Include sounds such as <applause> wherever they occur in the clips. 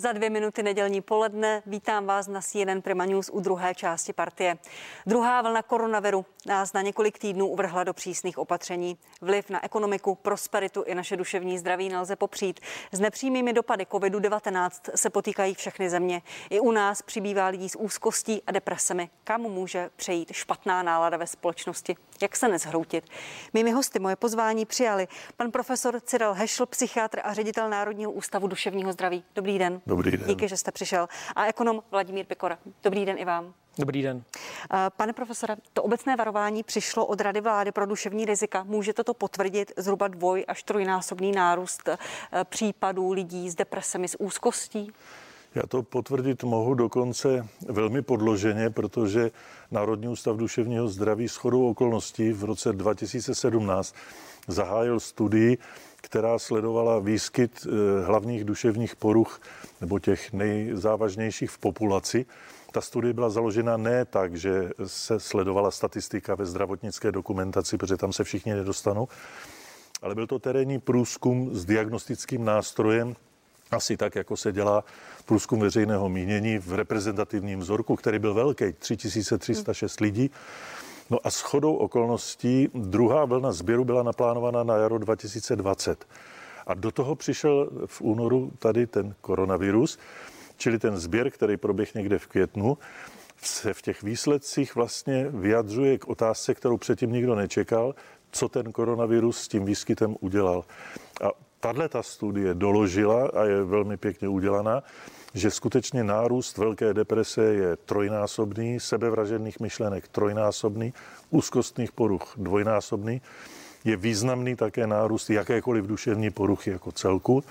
Za dvě minuty nedělní poledne vítám vás na CNN Prima News u druhé části partie. Druhá vlna koronaviru nás na několik týdnů uvrhla do přísných opatření. Vliv na ekonomiku, prosperitu i naše duševní zdraví nelze popřít. S nepřímými dopady COVID-19 se potýkají všechny země. I u nás přibývá lidí s úzkostí a depresemi. Kam může přejít špatná nálada ve společnosti? Jak se nezhroutit? Mými hosty moje pozvání přijali pan profesor Cyril Hešl, psychiatr a ředitel Národního ústavu duševního zdraví. Dobrý den. Dobrý den. Díky, že jste přišel. A ekonom Vladimír Pikora. Dobrý den i vám. Dobrý den. Pane profesore, to obecné varování přišlo od Rady vlády pro duševní rizika. Můžete to potvrdit zhruba dvoj až trojnásobný nárůst eh, případů lidí s depresemi, s úzkostí? Já to potvrdit mohu dokonce velmi podloženě, protože Národní ústav duševního zdraví s chodou okolností v roce 2017 zahájil studii, která sledovala výskyt eh, hlavních duševních poruch nebo těch nejzávažnějších v populaci. Ta studie byla založena ne tak, že se sledovala statistika ve zdravotnické dokumentaci, protože tam se všichni nedostanou, ale byl to terénní průzkum s diagnostickým nástrojem, asi tak, jako se dělá průzkum veřejného mínění v reprezentativním vzorku, který byl velký, 3306 lidí. No a s chodou okolností druhá vlna sběru byla naplánovaná na jaro 2020. A do toho přišel v únoru tady ten koronavirus, čili ten sběr, který proběh někde v květnu, se v těch výsledcích vlastně vyjadřuje k otázce, kterou předtím nikdo nečekal, co ten koronavirus s tím výskytem udělal. A tahle ta studie doložila, a je velmi pěkně udělaná, že skutečně nárůst velké deprese je trojnásobný, sebevražených myšlenek trojnásobný, úzkostných poruch dvojnásobný, je významný také nárůst jakékoliv duševní poruchy jako celku.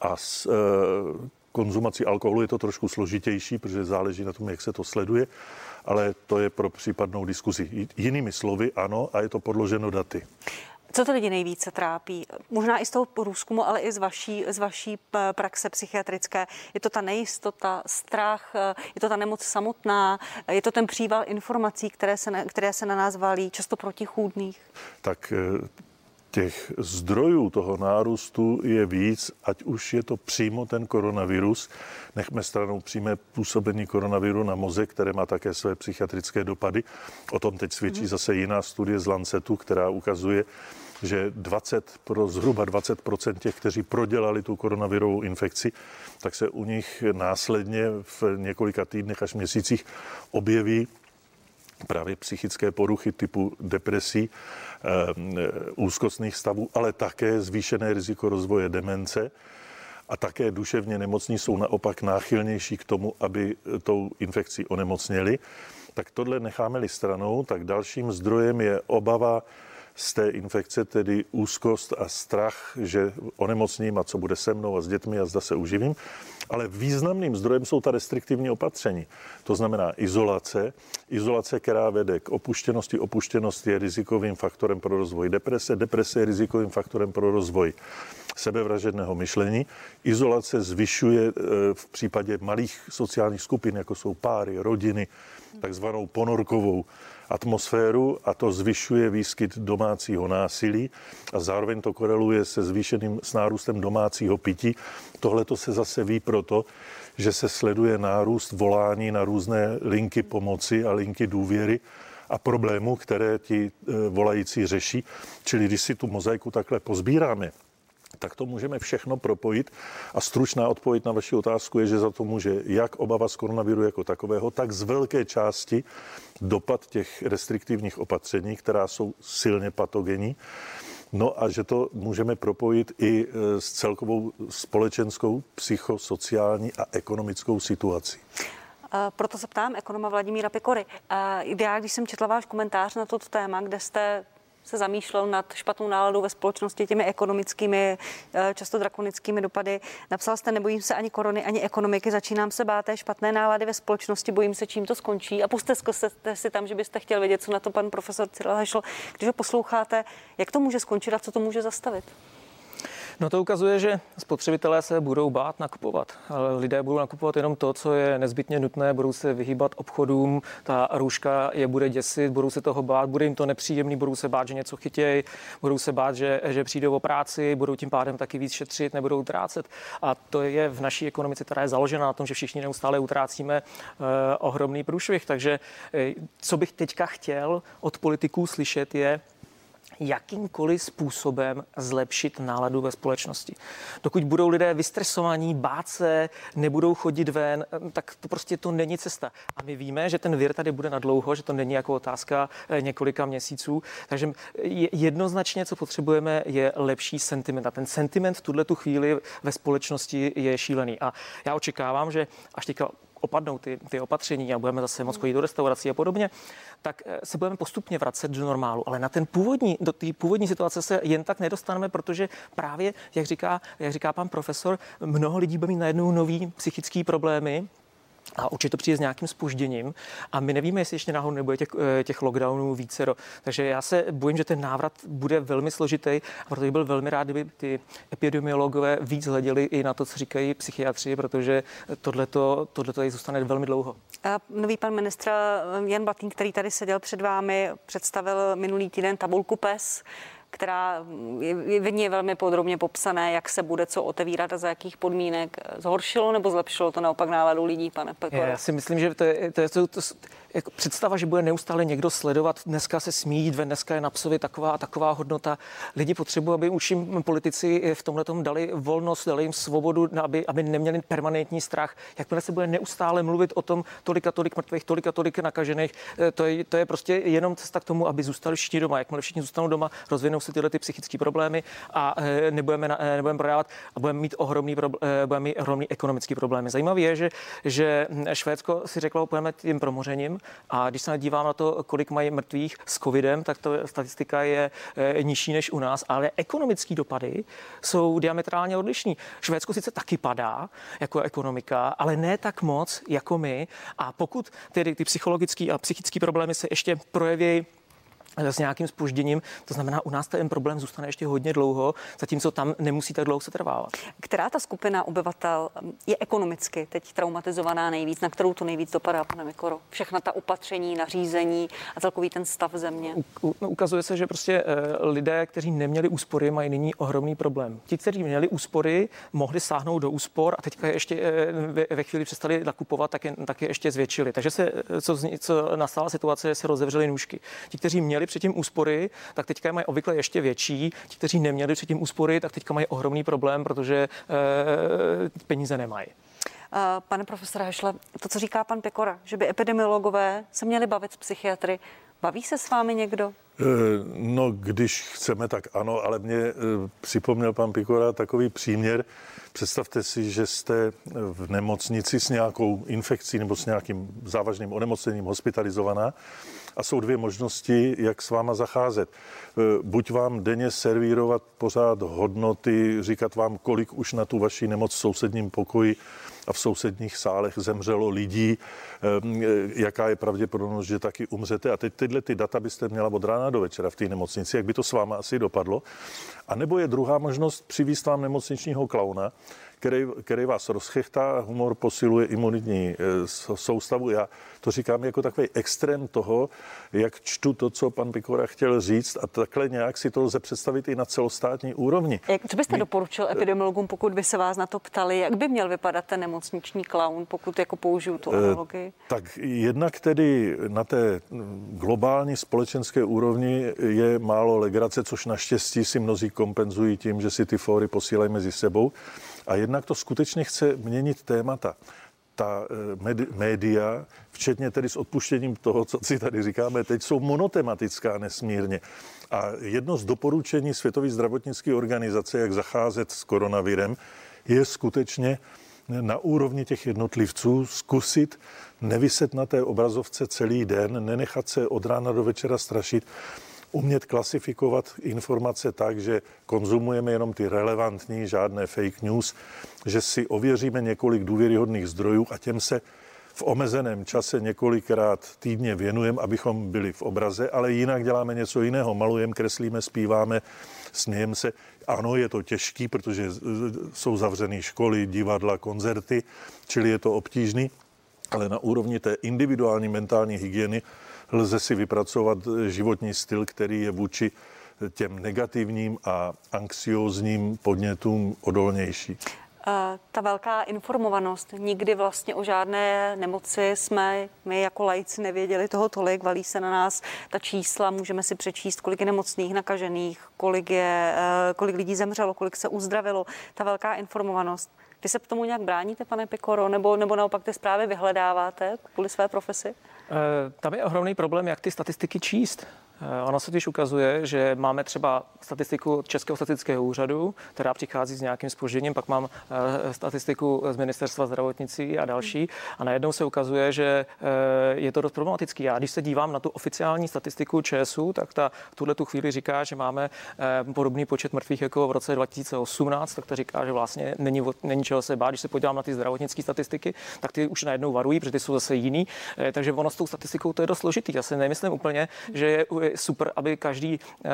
A s e, konzumací alkoholu je to trošku složitější, protože záleží na tom, jak se to sleduje, ale to je pro případnou diskuzi. Jinými slovy, ano, a je to podloženo daty. Co to lidi nejvíce trápí? Možná i z toho průzkumu, ale i z vaší, z vaší praxe psychiatrické. Je to ta nejistota, strach, je to ta nemoc samotná, je to ten příval informací, které se, které se na nás valí, často protichůdných? Tak eh, těch zdrojů toho nárůstu je víc, ať už je to přímo ten koronavirus, nechme stranou přímé působení koronaviru na mozek, které má také své psychiatrické dopady. O tom teď svědčí mm-hmm. zase jiná studie z Lancetu, která ukazuje, že 20, pro zhruba 20% těch, kteří prodělali tu koronavirovou infekci, tak se u nich následně v několika týdnech až měsících objeví právě psychické poruchy typu depresí, eh, úzkostných stavů, ale také zvýšené riziko rozvoje demence a také duševně nemocní jsou naopak náchylnější k tomu, aby tou infekcí onemocněli. Tak tohle necháme-li stranou, tak dalším zdrojem je obava z té infekce, tedy úzkost a strach, že onemocním a co bude se mnou a s dětmi a zda se uživím. Ale významným zdrojem jsou ta restriktivní opatření. To znamená izolace. Izolace, která vede k opuštěnosti. Opuštěnost je rizikovým faktorem pro rozvoj deprese. Deprese je rizikovým faktorem pro rozvoj sebevražedného myšlení. Izolace zvyšuje e, v případě malých sociálních skupin, jako jsou páry, rodiny, takzvanou ponorkovou atmosféru a to zvyšuje výskyt domácího násilí a zároveň to koreluje se zvýšeným s nárůstem domácího pití. Tohle to se zase ví proto, že se sleduje nárůst volání na různé linky pomoci a linky důvěry a problémů, které ti e, volající řeší. Čili když si tu mozaiku takhle pozbíráme, tak to můžeme všechno propojit. A stručná odpověď na vaši otázku je, že za to může jak obava z koronaviru jako takového, tak z velké části dopad těch restriktivních opatření, která jsou silně patogenní. No a že to můžeme propojit i e, s celkovou společenskou, psychosociální a ekonomickou situací. Proto se ptám ekonoma Vladimíra Pikory. Já, když jsem četla váš komentář na toto téma, kde jste se zamýšlel nad špatnou náladou ve společnosti těmi ekonomickými, eh, často drakonickými dopady. Napsal jste, nebojím se ani korony, ani ekonomiky, začínám se bát té špatné nálady ve společnosti, bojím se, čím to skončí. A puste si tam, že byste chtěl vědět, co na to pan profesor Cyril Hešl. Když ho posloucháte, jak to může skončit a co to může zastavit? No to ukazuje, že spotřebitelé se budou bát nakupovat. Ale lidé budou nakupovat jenom to, co je nezbytně nutné, budou se vyhýbat obchodům, ta růžka je bude děsit, budou se toho bát, bude jim to nepříjemný, budou se bát, že něco chytějí, budou se bát, že, že přijdou o práci, budou tím pádem taky víc šetřit, nebudou utrácet. A to je v naší ekonomice, která je založena na tom, že všichni neustále utrácíme eh, ohromný průšvih. Takže eh, co bych teďka chtěl od politiků slyšet je, jakýmkoliv způsobem zlepšit náladu ve společnosti. Dokud budou lidé vystresovaní, bát se, nebudou chodit ven, tak to prostě to není cesta. A my víme, že ten vir tady bude na dlouho, že to není jako otázka eh, několika měsíců. Takže jednoznačně, co potřebujeme, je lepší sentiment. A ten sentiment v tuhle tu chvíli ve společnosti je šílený. A já očekávám, že až teďka opadnou ty, ty opatření a budeme zase moc chodit do restaurací a podobně, tak eh, se budeme postupně vracet do normálu. Ale na ten původní, do té původní situace se jen tak nedostaneme, protože právě, jak říká, jak říká pan profesor, mnoho lidí bude mít najednou nový psychické problémy, a určitě to přijde s nějakým spožděním a my nevíme, jestli ještě náhodou nebude těch, eh, těch lockdownů více. Takže já se bojím, že ten návrat bude velmi složitý a proto bych byl velmi rád, kdyby ty epidemiologové víc hleděli i na to, co říkají psychiatři, protože tohleto, tohleto tady zůstane velmi dlouho. A nový pan ministr Jan Batín, který tady seděl před vámi, představil minulý týden tabulku PES, která je v ní velmi podrobně popsané, jak se bude co otevírat a za jakých podmínek. Zhoršilo nebo zlepšilo to naopak náladu lidí, pane Pekor? Já si myslím, že to je, to je to, to, jako představa, že bude neustále někdo sledovat, dneska se smí jít dneska je na psovi taková a taková hodnota. Lidi potřebují, aby už jim politici v tomhle dali volnost, dali jim svobodu, aby, aby neměli permanentní strach. Jakmile se bude neustále mluvit o tom, tolika, tolik mrtvých, tolika, tolik nakažených, eh, to je, to je prostě jenom cesta k tomu, aby zůstali všichni doma. Jakmile všichni zůstanou doma, rozvinou se tyhle ty psychické problémy a eh, nebudeme, eh, nebudeme prodávat a budeme mít ohromný, budeme mít ohromný ekonomický problémy. Zajímavé je, že, že Švédsko si řeklo, pojďme tím promořením a když se dívám na to, kolik mají mrtvých s covidem, tak to statistika je eh, nižší než u nás, ale ekonomické dopady jsou diametrálně odlišní. Švédsko sice taky padá jako ekonomika, ale ne tak moc jako my. A pokud tedy ty psychologické a psychické problémy se ještě projeví s nějakým spožděním. To znamená, u nás ten problém zůstane ještě hodně dlouho, zatímco tam nemusí tak dlouho se trvávat. Která ta skupina obyvatel je ekonomicky teď traumatizovaná nejvíc, na kterou to nejvíc dopadá, pane Mikoro? Všechna ta opatření, nařízení a celkový ten stav země? U, no, ukazuje se, že prostě e, lidé, kteří neměli úspory, mají nyní ohromný problém. Ti, kteří měli úspory, mohli sáhnout do úspor a teďka ještě e, ve, ve chvíli přestali nakupovat, tak je, tak je ještě zvětšili. Takže se, co, co nastala situace, se rozevřely nůžky. Ti, kteří měli měli předtím úspory, tak teďka je mají obvykle ještě větší. Ti, kteří neměli předtím úspory, tak teďka mají ohromný problém, protože e, peníze nemají. Pane profesore Hešle, to, co říká pan Pekora, že by epidemiologové se měli bavit s psychiatry, baví se s vámi někdo? Eh, no, když chceme, tak ano, ale mě eh, připomněl pan Pikora takový příměr. Představte si, že jste v nemocnici s nějakou infekcí nebo s nějakým závažným onemocněním hospitalizovaná a jsou dvě možnosti, jak s váma zacházet. E, buď vám denně servírovat pořád hodnoty, říkat vám, kolik už na tu vaši nemoc v sousedním pokoji a v sousedních sálech zemřelo lidí, e, jaká je pravděpodobnost, že taky umřete. A teď tyhle ty data byste měla od rána do večera v té nemocnici, jak by to s váma asi dopadlo. A nebo je druhá možnost přivízt vám nemocničního klauna, který, který vás rozchechtá, humor posiluje imunitní e, soustavu. Já to říkám jako takový extrém toho, jak čtu to, co pan Pikora chtěl říct a takhle nějak si to lze představit i na celostátní úrovni. Jak, co byste My, doporučil epidemiologům, pokud by se vás na to ptali, jak by měl vypadat ten nemocniční klaun, pokud jako použiju tu eh, analogii? Tak jednak tedy na té globální společenské úrovni je málo legrace, což naštěstí si mnozí kompenzují tím, že si ty fóry posílají mezi sebou. A jednak to skutečně chce měnit témata ta eh, média, včetně tedy s odpuštěním toho, co si tady říkáme teď, jsou monotematická nesmírně. A jedno z doporučení Světové zdravotnické organizace, jak zacházet s koronavirem, je skutečně na úrovni těch jednotlivců zkusit nevyset na té obrazovce celý den, nenechat se od rána do večera strašit, umět klasifikovat informace tak, že konzumujeme jenom ty relevantní, žádné fake news, že si ověříme několik důvěryhodných zdrojů a těm se v omezeném čase několikrát týdně věnujeme, abychom byli v obraze, ale jinak děláme něco jiného. Malujeme, kreslíme, zpíváme, smějeme se. Ano, je to těžký, protože jsou zavřené školy, divadla, koncerty, čili je to obtížný, ale na úrovni té individuální mentální hygieny lze si vypracovat životní styl, který je vůči těm negativním a anxiózním podnětům odolnější. Ta velká informovanost, nikdy vlastně o žádné nemoci jsme my jako lajci nevěděli toho tolik, valí se na nás ta čísla, můžeme si přečíst, kolik je nemocných, nakažených, kolik, je, eh, kolik lidí zemřelo, kolik se uzdravilo. Ta velká informovanost. Vy se tomu nějak bráníte, pane Pikoro, nebo, nebo naopak ty zprávy vyhledáváte kvůli své profesi? Eh, tam je ohromný problém, jak ty statistiky číst. Eh, ono se totiž ukazuje, že máme třeba statistiku Českého statistického úřadu, která přichází s nějakým spožděním, pak mám eh, statistiku z Ministerstva zdravotnictví a další. A najednou se ukazuje, že je to dost problematický. Já když se dívám na tu oficiální statistiku ČSU, tak ta v tuhle tu chvíli říká, že máme podobný počet mrtvých jako v roce 2018, tak to říká, že vlastně není, není čeho se bát. Když se podívám na ty zdravotnické statistiky, tak ty už najednou varují, protože ty jsou zase jiný. Takže ono s tou statistikou to je dost složitý. Já si nemyslím úplně, že je super, aby každý eh,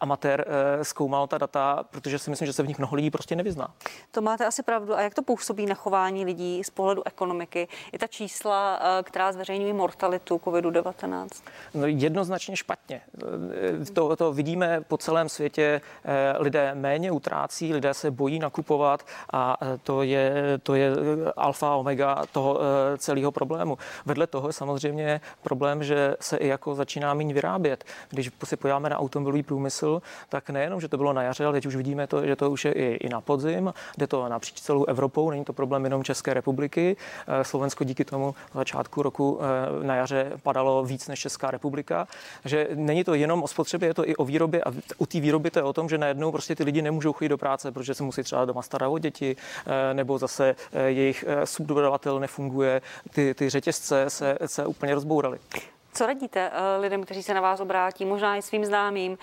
amatér eh, zkoumal ta data, protože si myslím, že se v nich mnoho lidí prostě nevyzná. To máte asi pravdu. A jak to působí na chování lidí z pohledu ekonomiky? I ta čísla, eh, která zveřejňují mortalitu COVID-19? No, jednoznačně špatně. To, to vidíme po celém světě. Eh, lidé méně utrácí, lidé se bojí nakupovat a to je, to je alfa omega toho eh, celého problému. Vedle toho samozřejmě problém, že se i jako začíná méně vyrábět. Když se podíváme na automobilový průmysl, tak nejenom, že to bylo na jaře, ale teď už vidíme to, že to už je i, i na podzim, jde to napříč celou Evropou, není to problém jenom České republiky. Eh, Slovensko díky tomu začátku roku eh, na jaře padalo víc než Česká republika. Že není to jenom o spotřebě, je to i o výrobě a u té výroby to je o tom, že najednou prostě ty lidi nemůžou chodit do práce, protože se musí třeba doma starat o děti, nebo zase jejich subdodavatel nefunguje, ty, ty řetězce se, se úplně rozbouraly. Co radíte eh, lidem, kteří se na vás obrátí, možná i svým známým,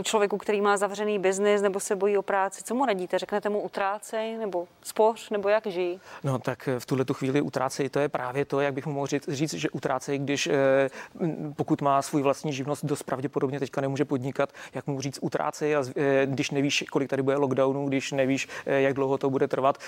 eh, člověku, který má zavřený biznis nebo se bojí o práci? Co mu radíte? Řeknete mu utrácej nebo spoř nebo jak žijí? No tak v tuhle tu chvíli utrácej, to je právě to, jak bych mu mohl říct, že utrácej, když eh, pokud má svůj vlastní živnost, dost pravděpodobně teďka nemůže podnikat, jak mu říct utrácej a když nevíš, kolik tady bude lockdownu, když nevíš, jak dlouho to bude trvat,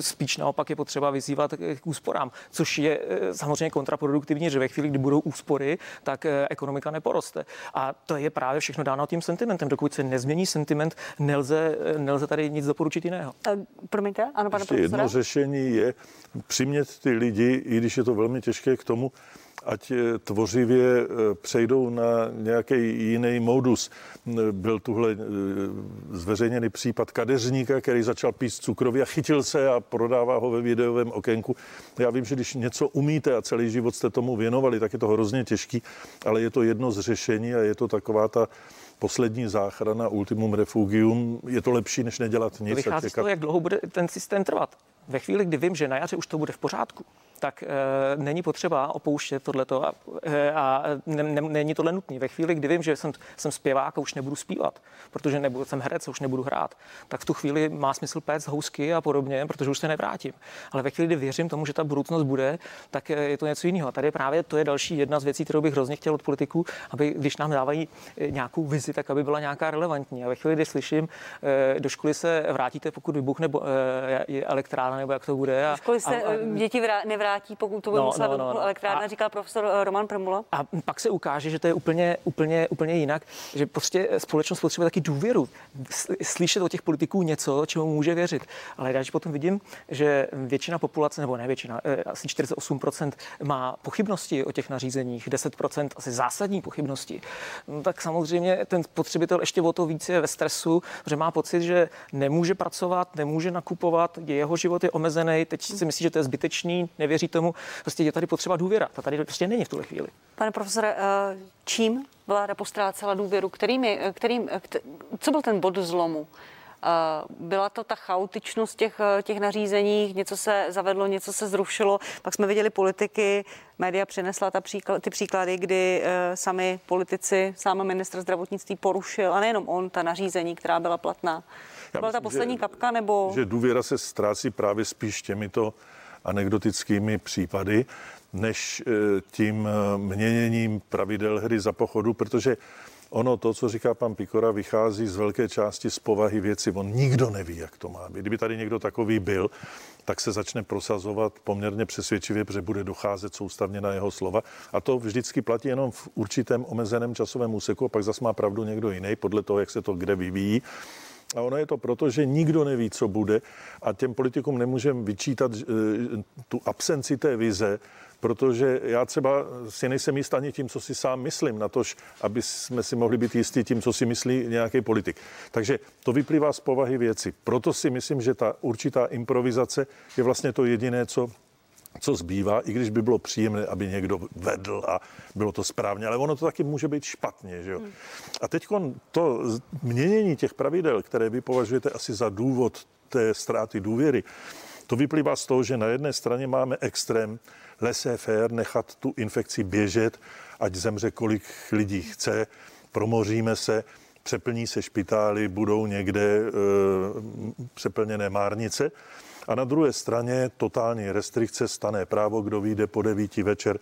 spíš naopak je potřeba vyzývat k úsporám, což je samozřejmě kontraproduktivní, že ve chvíli, kdy budou úspory, tak eh, ekonomika neporoste. A to je právě všechno dáno tím sentimentem. Dokud se nezmění sentiment, nelze, eh, nelze tady nic doporučit jiného. Uh, promiňte, ano, pane Ještě Jedno řešení je přimět ty lidi, i když je to velmi těžké k tomu, ať eh, tvořivě eh, přejdou na nějaký jiný modus. Byl tuhle eh, zveřejněný případ kadeřníka, který začal píst cukroví a chytil se a prodává ho ve videovém okénku. Já vím, že když něco umíte a celý život jste tomu věnovali, tak je to hrozně těžký, ale je to jedno z řešení a je to taková ta poslední záchrana, ultimum refugium. Je to lepší, než nedělat nic. Vychází z toho, jak dlouho bude ten systém trvat. Ve chvíli, kdy vím, že na jaře už to bude v pořádku, tak e, není potřeba opouštět tohleto a, e, a ne, ne, není tohle nutné. Ve chvíli, kdy vím, že jsem, jsem zpěvák a už nebudu zpívat, protože nebudu, jsem herec a už nebudu hrát, tak v tu chvíli má smysl péct housky a podobně, protože už se nevrátím. Ale ve chvíli, kdy věřím tomu, že ta budoucnost bude, tak je to něco jiného. A tady právě to je další jedna z věcí, kterou bych hrozně chtěl od politiků, aby když nám dávají nějakou vizi, tak aby byla nějaká relevantní. A ve chvíli, kdy slyším, e, do školy se vrátíte, pokud vybuchne e, elektrárna nebo jak to bude. A, do školy se a, a, děti nevrátí vrátí, pokud to bude no, musela no, no, no. elektrárna, a, říkal profesor eh, Roman Promula. A pak se ukáže, že to je úplně, úplně, úplně jinak, že prostě společnost potřebuje taky důvěru. Slyšet od těch politiků něco, čemu může věřit. Ale když potom vidím, že většina populace, nebo ne většina, eh, asi 48% má pochybnosti o těch nařízeních, 10% asi zásadní pochybnosti, no, tak samozřejmě ten spotřebitel ještě o to víc je ve stresu, že má pocit, že nemůže pracovat, nemůže nakupovat, jeho život je omezený, teď si myslí, že to je zbytečný, nevěří věří tomu, prostě je tady potřeba důvěra. Ta tady prostě není v tuhle chvíli. Pane profesore, eh, čím vláda postrácela důvěru? Kterými, eh, kterým, eh, co byl ten bod zlomu? Byla to ta chaotičnost těch, těch nařízení, něco se zavedlo, něco se zrušilo. Pak jsme viděli politiky, média přinesla ta příklad, ty příklady, kdy sami politici, sám ministr zdravotnictví porušil, a nejenom on, ta nařízení, která byla platná. Já byla myslím, ta poslední že, kapka, nebo... Že důvěra se ztrácí právě spíš těmito anekdotickými případy, než eh, tím eh, měněním pravidel hry za pochodu, protože ono, to, co říká pan Pikora, vychází z velké části z povahy věci. On nikdo neví, jak to má být. Kdyby tady někdo takový byl, tak se začne prosazovat poměrně přesvědčivě, protože bude docházet soustavně na jeho slova. A to vždycky platí jenom v určitém omezeném časovém úseku, a pak zase má pravdu někdo jiný, podle toho, jak se to kde vyvíjí. A ono je to proto, že nikdo neví, co bude a těm politikům nemůžeme vyčítat eh, tu absenci té vize, protože já třeba si nejsem jist ani tím, co si sám myslím, na tož, aby jsme si mohli být jistí tím, co si myslí nějaký politik. Takže to vyplývá z povahy věci. Proto si myslím, že ta určitá improvizace je vlastně to jediné, co co zbývá, i když by bylo příjemné, aby někdo vedl a bylo to správně, ale ono to taky může být špatně. Že jo? Hmm. A teď to měnění těch pravidel, které vy považujete asi za důvod té ztráty důvěry, to vyplývá z toho, že na jedné straně máme extrém laissez-faire, nechat tu infekci běžet, ať zemře kolik lidí chce, promoříme se, přeplní se špitály, budou někde e, přeplněné márnice. A na druhé straně totální restrikce, stané právo, kdo vyjde po devíti večer,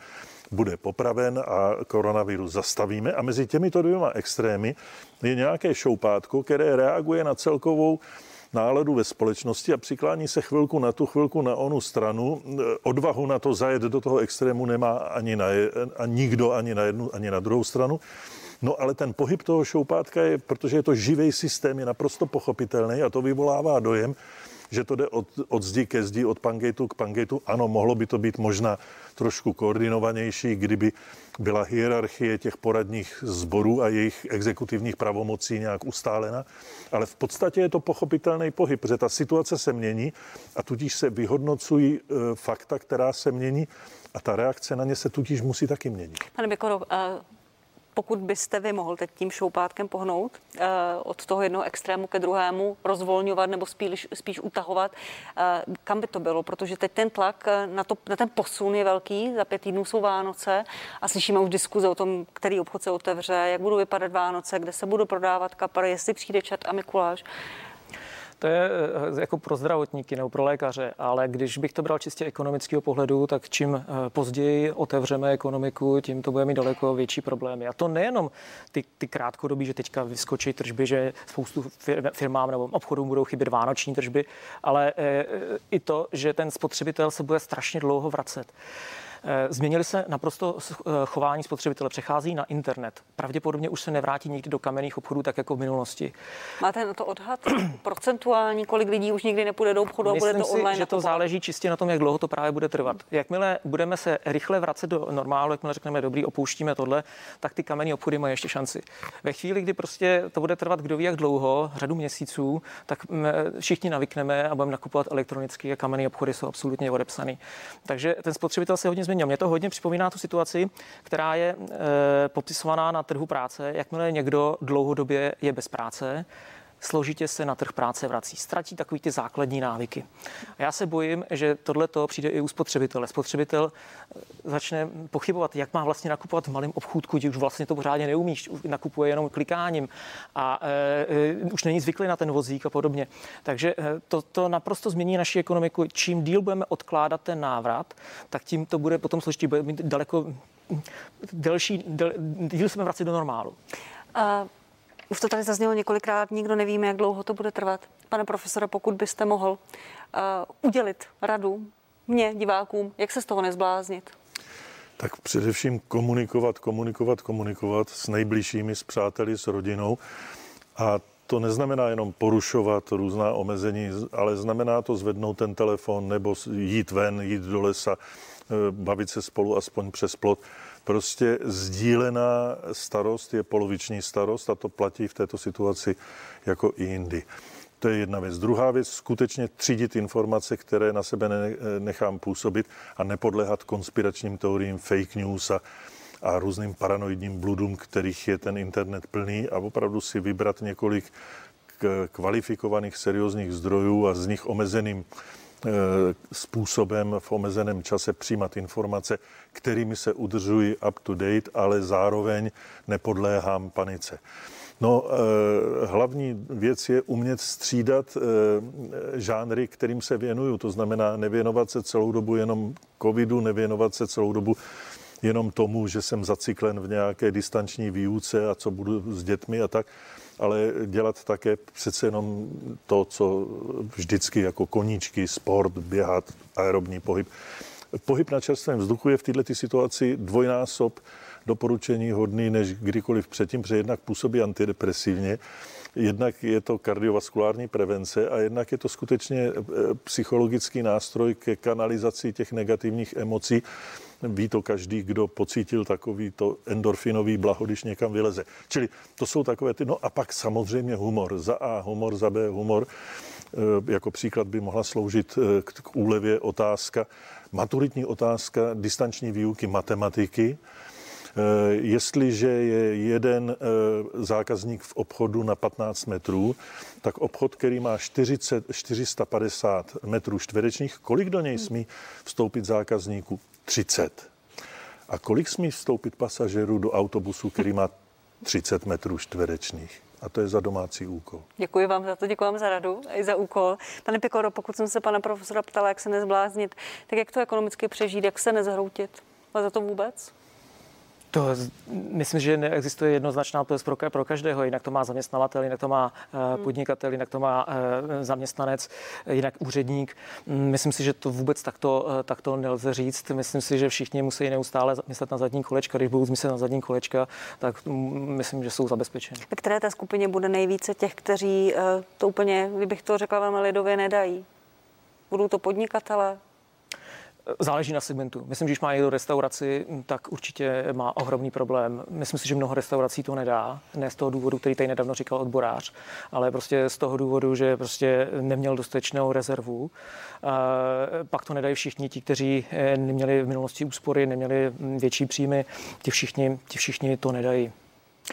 bude popraven a koronavirus zastavíme. A mezi těmito dvěma extrémy je nějaké šoupátko, které reaguje na celkovou náladu ve společnosti a přiklání se chvilku na tu, chvilku na onu stranu. Odvahu na to zajet do toho extrému nemá ani na, a nikdo ani na jednu, ani na druhou stranu. No ale ten pohyb toho šoupátka je, protože je to živý systém, je naprosto pochopitelný a to vyvolává dojem, že to jde od, od zdi ke zdi, od pangejtu k pangejtu. Ano, mohlo by to být možná trošku koordinovanější, kdyby byla hierarchie těch poradních sborů a jejich exekutivních pravomocí nějak ustálena, ale v podstatě je to pochopitelný pohyb, protože ta situace se mění a tudíž se vyhodnocují e, fakta, která se mění a ta reakce na ně se tudíž musí taky měnit. Pane Bekoro, pokud byste vy mohl teď tím šoupátkem pohnout uh, od toho jednoho extrému ke druhému, rozvolňovat nebo spíš, spíš utahovat, uh, kam by to bylo? Protože teď ten tlak eh, na, to, na ten posun je velký, za pět týdnů jsou Vánoce a slyšíme už diskuze o tom, který obchod se otevře, jak budou vypadat Vánoce, kde se budou prodávat kapary, jestli přijde čet a Mikuláš. To je eh, jako pro zdravotníky nebo pro lékaře, ale když bych to bral čistě ekonomického pohledu, tak čím eh, později otevřeme ekonomiku, tím to bude mít daleko větší problémy. A to nejenom ty, ty krátkodobí, že teďka vyskočí tržby, že spoustu firmám nebo obchodům budou chybět vánoční tržby, ale eh, i to, že ten spotřebitel se bude strašně dlouho vracet. Eh, změnili se naprosto eh, chování spotřebitele, přechází na internet. Pravděpodobně už se nevrátí nikdy do kamenných obchodů, tak jako v minulosti. Máte na to odhad <clears throat> procentuální, kolik lidí už nikdy nepůjde do obchodu Myslím a bude to online? Si, že to záleží čistě na tom, jak dlouho to právě bude trvat. Jakmile budeme se rychle vracet do normálu, jakmile řekneme, dobrý, opouštíme tohle, tak ty kamenné obchody mají ještě šanci. Ve chvíli, kdy prostě to bude trvat kdo ví jak dlouho, řadu měsíců, tak mm, všichni navykneme a budeme nakupovat elektronicky a kamenné obchody jsou absolutně odepsané. Takže ten spotřebitel se hodně změnil. Mě to hodně připomíná tu situaci, která je e, popisovaná na trhu práce. Jakmile někdo dlouhodobě je bez práce, složitě se na trh práce vrací. Ztratí takový ty základní návyky. A já se bojím, že tohle to přijde i u spotřebitele. Spotřebitel eh, začne pochybovat, jak má vlastně nakupovat v malém obchůdku, když už vlastně to pořádně neumíš, nakupuje jenom klikáním a e, už není zvyklý na ten vozík a podobně. Takže to, to naprosto změní naši ekonomiku. Čím díl budeme odkládat ten návrat, tak tím to bude potom složitý, bude mít daleko delší, del, díl jsme vracet do normálu. Uh... Už to tady zaznělo několikrát, nikdo nevíme, jak dlouho to bude trvat. Pane profesore, pokud byste mohl uh, udělit radu mě, divákům, jak se z toho nezbláznit? Tak především komunikovat, komunikovat, komunikovat s nejbližšími, s přáteli, s rodinou. A to neznamená jenom porušovat různá omezení, ale znamená to zvednout ten telefon nebo jít ven, jít do lesa, eh, bavit se spolu aspoň přes plot. Prostě sdílená starost je poloviční starost a to platí v této situaci jako i jindy. To je jedna věc. Druhá věc, skutečně třídit informace, které na sebe nechám působit a nepodléhat konspiračním teoriím, fake news a, a různým paranoidním bludům, kterých je ten internet plný a opravdu si vybrat několik kvalifikovaných seriózních zdrojů a z nich omezeným způsobem v omezeném čase přijímat informace, kterými se udržují up to date, ale zároveň nepodléhám panice. No, eh, hlavní věc je umět střídat eh, žánry, kterým se věnuju. To znamená nevěnovat se celou dobu jenom covidu, nevěnovat se celou dobu jenom tomu, že jsem zacyklen v nějaké distanční výuce a co budu s dětmi a tak, ale dělat také přece jenom to, co vždycky jako koníčky, sport, běhat, aerobní pohyb. Pohyb na čerstvém vzduchu je v této situaci dvojnásob doporučení hodný než kdykoliv předtím, protože jednak působí antidepresivně, jednak je to kardiovaskulární prevence a jednak je to skutečně e, psychologický nástroj ke kanalizaci těch negativních emocí. Ví to každý, kdo pocítil takový to endorfinový blaho, když někam vyleze. Čili to jsou takové ty, no a pak samozřejmě humor. Za A humor, za B humor. E, jako příklad by mohla sloužit e, k úlevě otázka, maturitní otázka distanční výuky matematiky, Eh, jestliže je jeden eh, zákazník v obchodu na 15 metrů, tak obchod, který má 40, 450 metrů čtverečních, kolik do něj smí vstoupit zákazníků? 30. A kolik smí vstoupit pasažerů do autobusu, který má 30 metrů čtverečných? A to je za domácí úkol. Děkuji vám za to, děkuji vám za radu i za úkol. Pane Pikoro, pokud jsem se pana profesora ptala, jak se nezbláznit, tak jak to ekonomicky přežít, jak se nezhroutit? A za to vůbec? To myslím, že neexistuje jednoznačná odpověď pro, pro každého. Jinak to má zaměstnavatel, jinak to má uh, podnikatel, jinak to má uh, zaměstnanec, jinak úředník. Mm, myslím si, že to vůbec takto, uh, takto nelze říct. Myslím si, že všichni musí neustále myslet na zadní kolečka. Když budou myslet na zadní kolečka, tak myslím, že jsou zabezpečeni. Ve které té skupině bude nejvíce těch, kteří to úplně, kdybych to řekla velmi lidově, nedají? Budou to podnikatele, Záleží na segmentu. Myslím, že když má někdo restauraci, tak určitě má ohromný problém. Myslím si, že mnoho restaurací to nedá. Ne z toho důvodu, který tady nedávno říkal odborář, ale prostě z toho důvodu, že prostě neměl dostatečnou rezervu. Pak to nedají všichni ti, kteří eh, neměli v minulosti úspory, neměli větší příjmy. Ti všichni, ti všichni to nedají.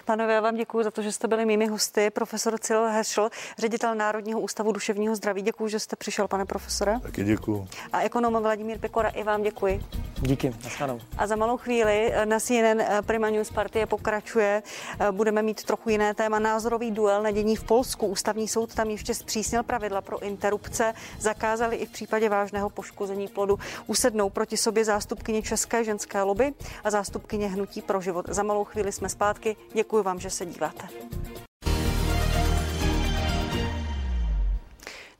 Pánové, já vám děkuji za to, že jste byli mými hosty. Profesor Cyril Herschel, ředitel Národního ústavu duševního zdraví. Děkuji, že jste přišel, pane profesore. Taky děkuji. A ekonom Vladimír Pekora, i vám děkuji. Díky, naschanou. A za malou chvíli na CNN Prima News Party pokračuje. Budeme mít trochu jiné téma. Názorový duel na dění v Polsku. Ústavní soud tam ještě zpřísnil pravidla pro interrupce. Zakázali i v případě vážného poškození plodu. Usednou proti sobě zástupkyně České ženské lobby a zástupkyně Hnutí pro život. Za malou chvíli jsme zpátky. Děkuji Děkuji vám, že se díváte.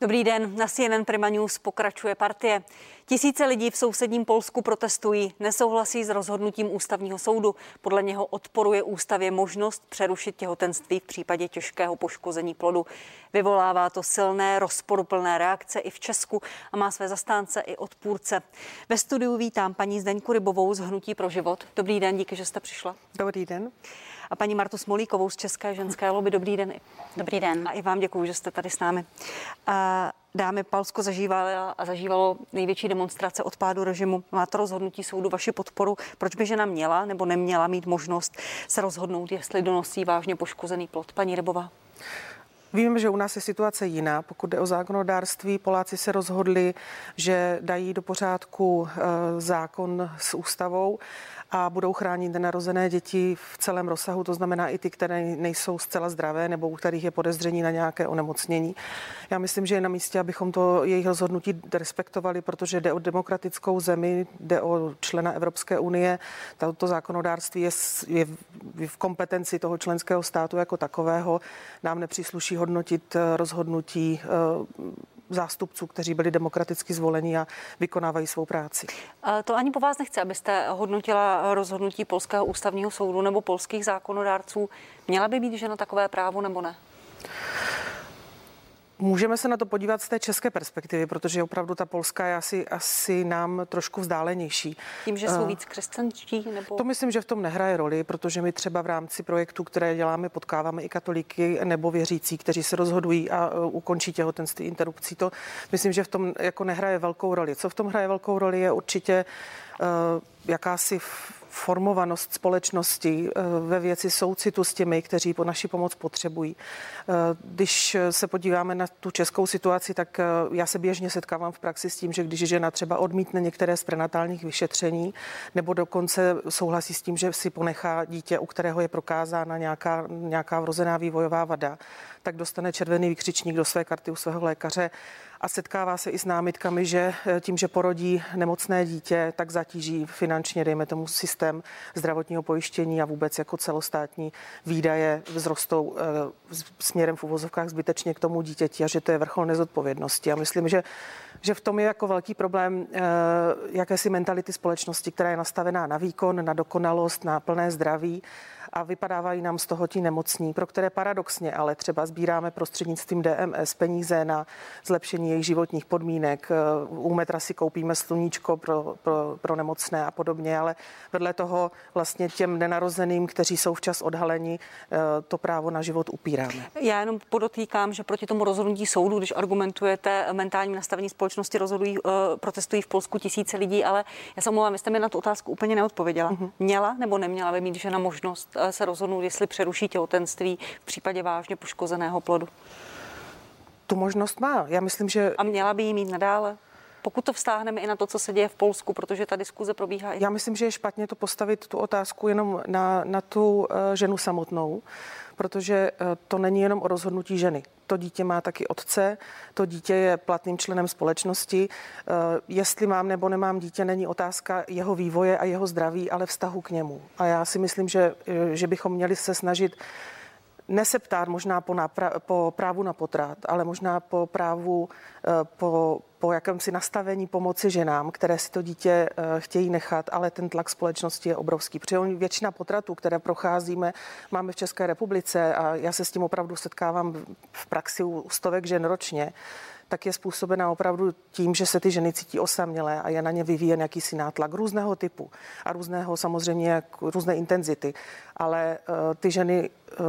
Dobrý den, na CNN Prima News pokračuje partie. Tisíce lidí v sousedním Polsku protestují, nesouhlasí s rozhodnutím ústavního soudu. Podle něho odporuje ústavě možnost přerušit těhotenství v případě těžkého poškození plodu. Vyvolává to silné, rozporuplné reakce i v Česku a má své zastánce i odpůrce. Ve studiu vítám paní Zdeňku Rybovou z Hnutí pro život. Dobrý den, díky, že jste přišla. Dobrý den a paní Martu Smolíkovou z České ženské lobby. Dobrý den. Dobrý den. A i vám děkuji, že jste tady s námi. A dámy, Palsko zažívalo a zažívalo největší demonstrace odpádu režimu. Má to rozhodnutí soudu vaši podporu? Proč by žena měla nebo neměla mít možnost se rozhodnout, jestli donosí vážně poškozený plot? Paní Rybová. Vím, že u nás je situace jiná. Pokud jde o zákonodárství, Poláci se rozhodli, že dají do pořádku eh, zákon s ústavou a budou chránit nenarozené děti v celém rozsahu, to znamená i ty, které nejsou zcela zdravé nebo u kterých je podezření na nějaké onemocnění. Já myslím, že je na místě, abychom to jejich rozhodnutí respektovali, protože jde o demokratickou zemi, jde o člena Evropské unie. Toto zákonodárství je, je v kompetenci toho členského státu jako takového. Nám nepřísluší hodnotit eh, rozhodnutí eh, zástupců, kteří byli demokraticky zvoleni a vykonávají svou práci. To ani po vás nechce, abyste hodnotila rozhodnutí Polského ústavního soudu nebo polských zákonodárců. Měla by být žena takové právo nebo ne? Můžeme se na to podívat z té české perspektivy, protože opravdu ta Polska je asi, asi nám trošku vzdálenější. Tím, že jsou uh, víc křesťanští? Nebo... To myslím, že v tom nehraje roli, protože my třeba v rámci projektu, které děláme, potkáváme i katolíky nebo věřící, kteří se rozhodují a uh, ukončí těhotenství interrupcí. To myslím, že v tom jako nehraje velkou roli. Co v tom hraje velkou roli je určitě uh, jakási formovanost společnosti ve věci soucitu s těmi, kteří po naši pomoc potřebují. Když se podíváme na tu českou situaci, tak já se běžně setkávám v praxi s tím, že když žena třeba odmítne některé z prenatálních vyšetření nebo dokonce souhlasí s tím, že si ponechá dítě, u kterého je prokázána nějaká, nějaká vrozená vývojová vada, tak dostane červený vykřičník do své karty u svého lékaře a setkává se i s námitkami, že eh, tím, že porodí nemocné dítě, tak zatíží finančně, dejme tomu, systém zdravotního pojištění a vůbec jako celostátní výdaje vzrostou e, směrem v uvozovkách zbytečně k tomu dítěti a že to je vrchol nezodpovědnosti. A myslím, že že v tom je jako velký problém e, jakési mentality společnosti, která je nastavená na výkon, na dokonalost, na plné zdraví a vypadávají nám z toho ti nemocní, pro které paradoxně ale třeba sbíráme prostřednictvím DMS peníze na zlepšení jejich životních podmínek. U metra si koupíme sluníčko pro, pro, pro nemocné a podobně, ale vedle toho vlastně těm nenarozeným, kteří jsou včas odhaleni, eh, to právo na život upíráme. Já jenom podotýkám, že proti tomu rozhodnutí soudu, když argumentujete mentálním nastavení společnosti, rozhodují, eh, protestují v Polsku tisíce lidí, ale já se omlouvám, vy jste mi na tu otázku úplně neodpověděla. Mm-hmm. Měla nebo neměla by mít žena možnost eh, se rozhodnout, jestli přeruší těhotenství v případě vážně poškozeného plodu? Tu možnost má. Já myslím, že... A měla by jí mít nadále? Pokud to vztáhneme i na to, co se děje v Polsku, protože ta diskuze probíhá. I... Já myslím, že je špatně to postavit tu otázku jenom na, na tu uh, ženu samotnou, protože uh, to není jenom o rozhodnutí ženy. To dítě má taky otce, to dítě je platným členem společnosti. Uh, jestli mám nebo nemám dítě, není otázka jeho vývoje a jeho zdraví, ale vztahu k němu. A já si myslím, že, že bychom měli se snažit neseptát možná po, napra- po právu na potrat, ale možná po právu, po po jakémsi nastavení pomoci ženám, které si to dítě eh, chtějí nechat, ale ten tlak společnosti je obrovský. Protože většina potratů, které procházíme, máme v České republice a já se s tím opravdu setkávám v praxi u stovek žen ročně, tak je způsobená opravdu tím, že se ty ženy cítí osamělé a je na ně vyvíjen jakýsi nátlak různého typu a různého samozřejmě jak, různé intenzity. Ale uh, ty ženy uh,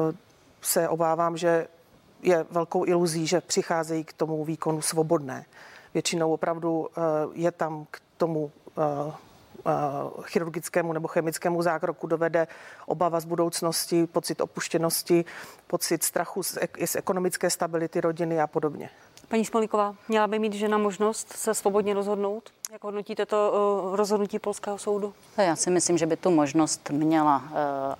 se obávám, že je velkou iluzí, že přicházejí k tomu výkonu svobodné většinou opravdu eh, je tam k tomu eh, eh, chirurgickému nebo chemickému zákroku dovede obava z budoucnosti, pocit opuštěnosti, pocit strachu z, z ekonomické stability rodiny a podobně. Paní Smolíková, měla by mít žena možnost se svobodně rozhodnout? Jak hodnotíte to rozhodnutí Polského soudu? Já si myslím, že by tu možnost měla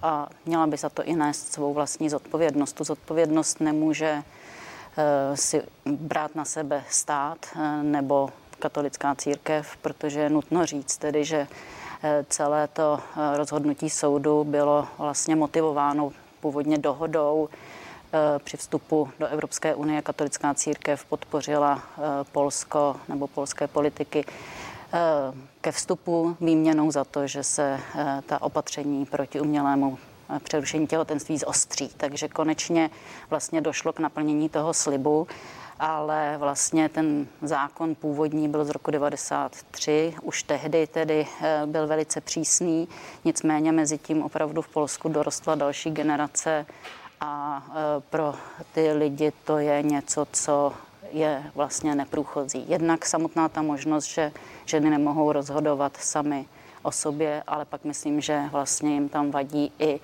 a měla by za to i nést svou vlastní zodpovědnost. Tu zodpovědnost nemůže si brát na sebe stát eh, nebo katolická církev, protože je nutno říct tedy, že eh, celé to rozhodnutí soudu bylo vlastně motivováno původně dohodou. Při vstupu do Evropské unie katolická církev podpořila Polsko nebo polské politiky ke vstupu výměnou za to, že se ta opatření proti umělému přerušení těhotenství zostří. Takže konečně vlastně došlo k naplnění toho slibu ale vlastně ten zákon původní byl z roku 93, už tehdy tedy eh, byl velice přísný, nicméně mezi tím opravdu v Polsku dorostla další generace a eh, pro ty lidi to je něco, co je vlastně neprůchozí. Jednak samotná ta možnost, že ženy nemohou rozhodovat sami o sobě, ale pak myslím, že vlastně jim tam vadí i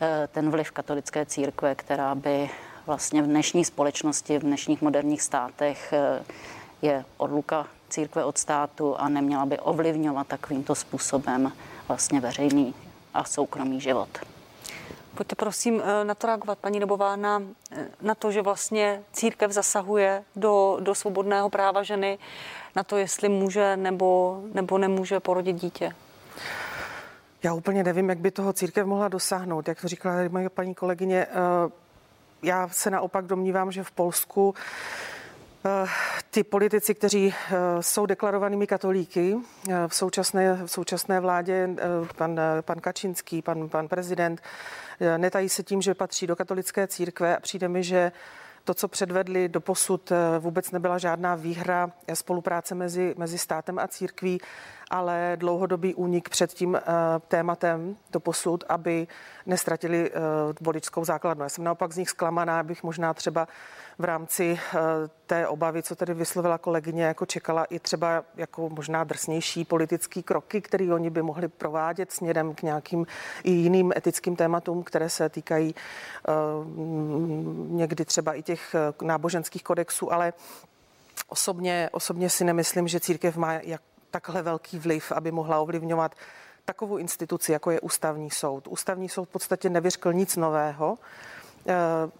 eh, ten vliv katolické církve, která by vlastně v dnešní společnosti, v dnešních moderních státech eh, je odluka církve od státu a neměla by ovlivňovat takovýmto způsobem vlastně veřejný a soukromý život. Pojďte prosím eh, na to reagovat, paní Dobová, na, na to, že vlastně církev zasahuje do, do svobodného práva ženy, na to, jestli může nebo, nebo nemůže porodit dítě. Já úplně nevím, jak by toho církev mohla dosáhnout. Jak to říkala moje paní kolegyně, eh, já se naopak domnívám, že v Polsku eh, ty politici, kteří eh, jsou deklarovanými katolíky v současné, v současné vládě, pan, pan Kačinský, pan, pan prezident, netají se tím, že patří do katolické církve a přijde mi, že to, co předvedli do posud, vůbec nebyla žádná výhra spolupráce mezi, mezi státem a církví ale dlouhodobý únik před tím tématem do posud, aby nestratili voličskou základnu. Já jsem naopak z nich zklamaná, bych možná třeba v rámci eh, té obavy, co tady vyslovila kolegyně, jako čekala i třeba jako možná drsnější politický kroky, které oni by mohli provádět směrem k nějakým i jiným etickým tématům, které se týkají někdy třeba i těch eh, náboženských kodexů, ale osobně, osobně si nemyslím, že církev má jak takhle velký vliv, aby mohla ovlivňovat takovou instituci, jako je ústavní soud. Ústavní soud v podstatě nevyřkl nic nového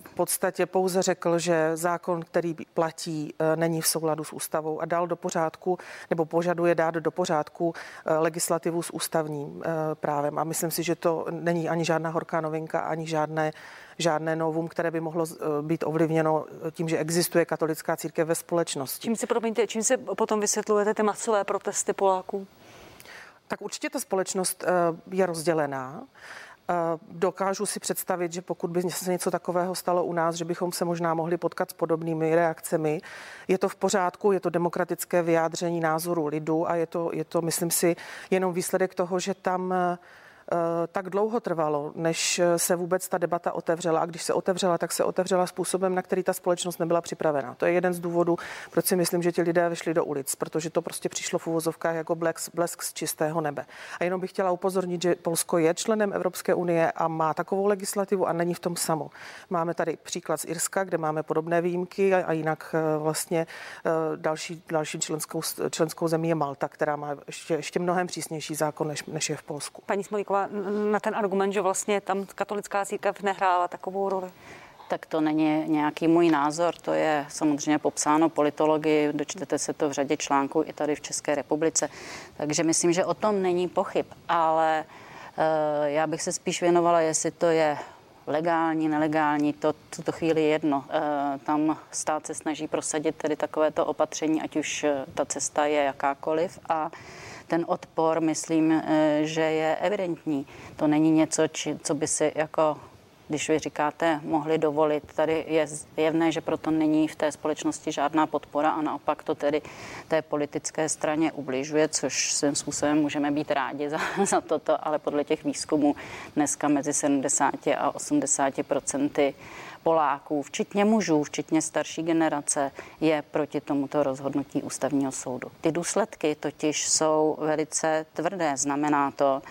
v podstatě pouze řekl, že zákon, který platí, eh, není v souladu s ústavou a dal do pořádku nebo požaduje dát do pořádku eh, legislativu s ústavním eh, právem. A myslím si, že to není ani žádná horká novinka, ani žádné žádné novum, které by mohlo být ovlivněno tím, že existuje katolická církev ve společnosti. Čím si, promiňte, čím si potom vysvětlujete ty masové protesty Poláků? Tak určitě ta společnost je rozdělená. Dokážu si představit, že pokud by se něco takového stalo u nás, že bychom se možná mohli potkat s podobnými reakcemi. Je to v pořádku, je to demokratické vyjádření názoru lidu a je to, je to myslím si, jenom výsledek toho, že tam Eh, tak dlouho trvalo, než se vůbec ta debata otevřela. A když se otevřela, tak se otevřela způsobem, na který ta společnost nebyla připravena. To je jeden z důvodů, proč si myslím, že ti lidé vyšli do ulic, protože to prostě přišlo v uvozovkách jako blesk, blesk z čistého nebe. A jenom bych chtěla upozornit, že Polsko je členem Evropské unie a má takovou legislativu a není v tom samo. Máme tady příklad z Irska, kde máme podobné výjimky a, a jinak eh, vlastně eh, další, další členskou, členskou zemí je Malta, která má ještě, ještě mnohem přísnější zákon, než, než je v Polsku. Paní Smolíková, na ten argument, že vlastně tam katolická církev nehrála takovou roli? Tak to není nějaký můj názor, to je samozřejmě popsáno politologii, dočtete se to v řadě článků i tady v České republice. Takže myslím, že o tom není pochyb, ale e, já bych se spíš věnovala, jestli to je legální, nelegální, to tuto chvíli jedno. E, tam stát se snaží prosadit tedy takovéto opatření, ať už eh, ta cesta je jakákoliv a ten odpor, myslím, eh, že je evidentní. To není něco, či, co by si jako když vy říkáte, mohli dovolit. Tady je zjevné, že proto není v té společnosti žádná podpora a naopak to tedy té politické straně ubližuje, což svým způsobem můžeme být rádi za, <laughs> za toto, ale podle těch výzkumů dneska mezi 70 a 80 procenty Poláků, včetně mužů, včetně starší generace, je proti tomuto rozhodnutí ústavního soudu. Ty důsledky totiž jsou velice tvrdé. Znamená to,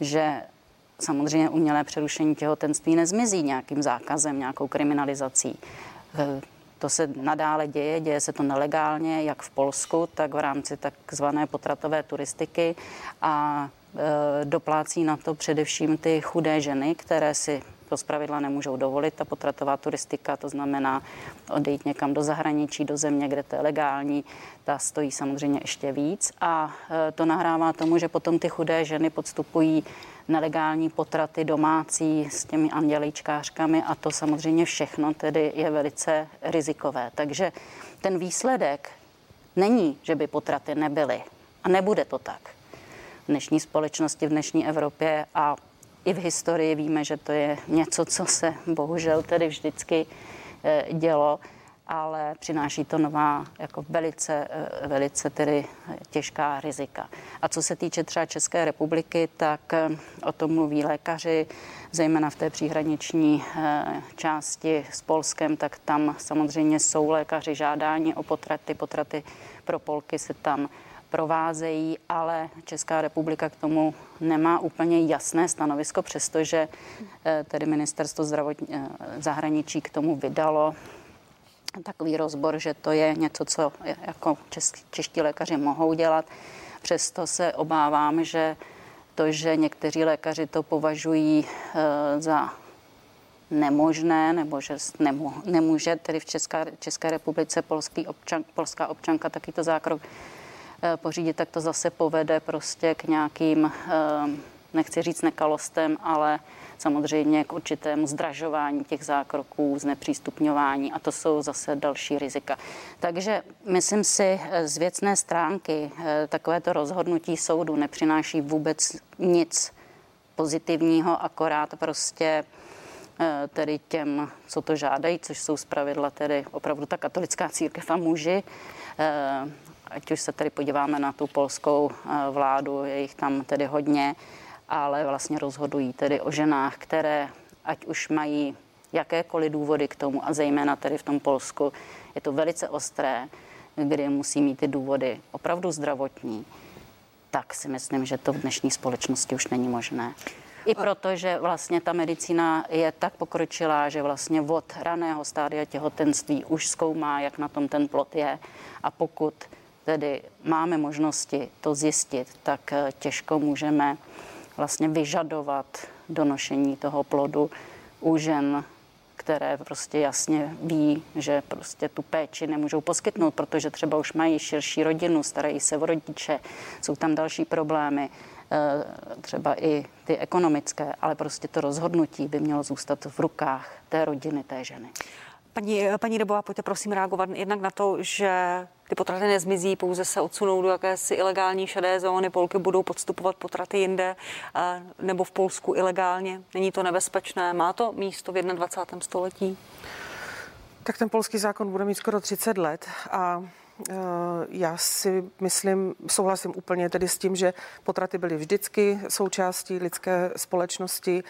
že samozřejmě umělé přerušení těhotenství nezmizí nějakým zákazem, nějakou kriminalizací. E, to se nadále děje, děje se to nelegálně, jak v Polsku, tak v rámci takzvané potratové turistiky a e, doplácí na to především ty chudé ženy, které si to zpravidla nemůžou dovolit, ta potratová turistika, to znamená odejít někam do zahraničí, do země, kde to je legální, ta stojí samozřejmě ještě víc a e, to nahrává tomu, že potom ty chudé ženy podstupují nelegální potraty domácí s těmi anděličkářkami a to samozřejmě všechno tedy je velice rizikové. Takže ten výsledek není, že by potraty nebyly a nebude to tak. V dnešní společnosti, v dnešní Evropě a i v historii víme, že to je něco, co se bohužel tedy vždycky eh, dělo, ale přináší to nová, jako velice, eh, velice tedy těžká rizika. A co se týče třeba České republiky, tak eh, o tom mluví lékaři, zejména v té příhraniční části s Polskem, tak tam samozřejmě jsou lékaři žádání o potraty. Potraty pro Polky se tam provázejí, ale Česká republika k tomu nemá úplně jasné stanovisko, přestože eh, tedy ministerstvo zdravotní, eh, zahraničí k tomu vydalo takový rozbor, že to je něco, co jako česk, čeští lékaři mohou dělat. Přesto se obávám, že to, že někteří lékaři to považují e, za nemožné, nebo že nemůže tedy v České, České republice polský občan, polská občanka takýto zákrok Eh, pořídit, tak to zase povede prostě k nějakým, eh, nechci říct nekalostem, ale samozřejmě k určitému zdražování těch zákroků, znepřístupňování a to jsou zase další rizika. Takže myslím si, eh, z věcné stránky takovéto rozhodnutí soudu nepřináší vůbec nic pozitivního, akorát prostě tedy těm, co to žádají, což jsou zpravidla tedy opravdu ta katolická církev a muži, ať už se tedy podíváme na tu polskou vládu, je jich tam tedy hodně, ale vlastně rozhodují tedy o ženách, které ať už mají jakékoliv důvody k tomu, a zejména tedy v tom Polsku, je to velice ostré, kdy musí mít ty důvody opravdu zdravotní, tak si myslím, že to v dnešní společnosti už není možné. I proto, že vlastně ta medicína je tak pokročilá, že vlastně od raného stádia těhotenství už zkoumá, jak na tom ten plot je. A pokud tedy máme možnosti to zjistit, tak eh, těžko můžeme vlastně vyžadovat donošení toho plodu u žen, které prostě jasně ví, že prostě tu péči nemůžou poskytnout, protože třeba už mají širší rodinu, starají se o rodiče, jsou tam další problémy, eh, třeba i ty ekonomické, ale prostě to rozhodnutí by mělo zůstat v rukách té rodiny, té ženy. Paní, paní Dobová, pojďte prosím reagovat jednak na to, že ty potraty nezmizí, pouze se odsunou do jakési ilegální šedé zóny. Polky budou podstupovat potraty jinde nebo v Polsku ilegálně. Není to nebezpečné? Má to místo v 21. století? Tak ten polský zákon bude mít skoro 30 let a e, já si myslím, souhlasím úplně tedy s tím, že potraty byly vždycky součástí lidské společnosti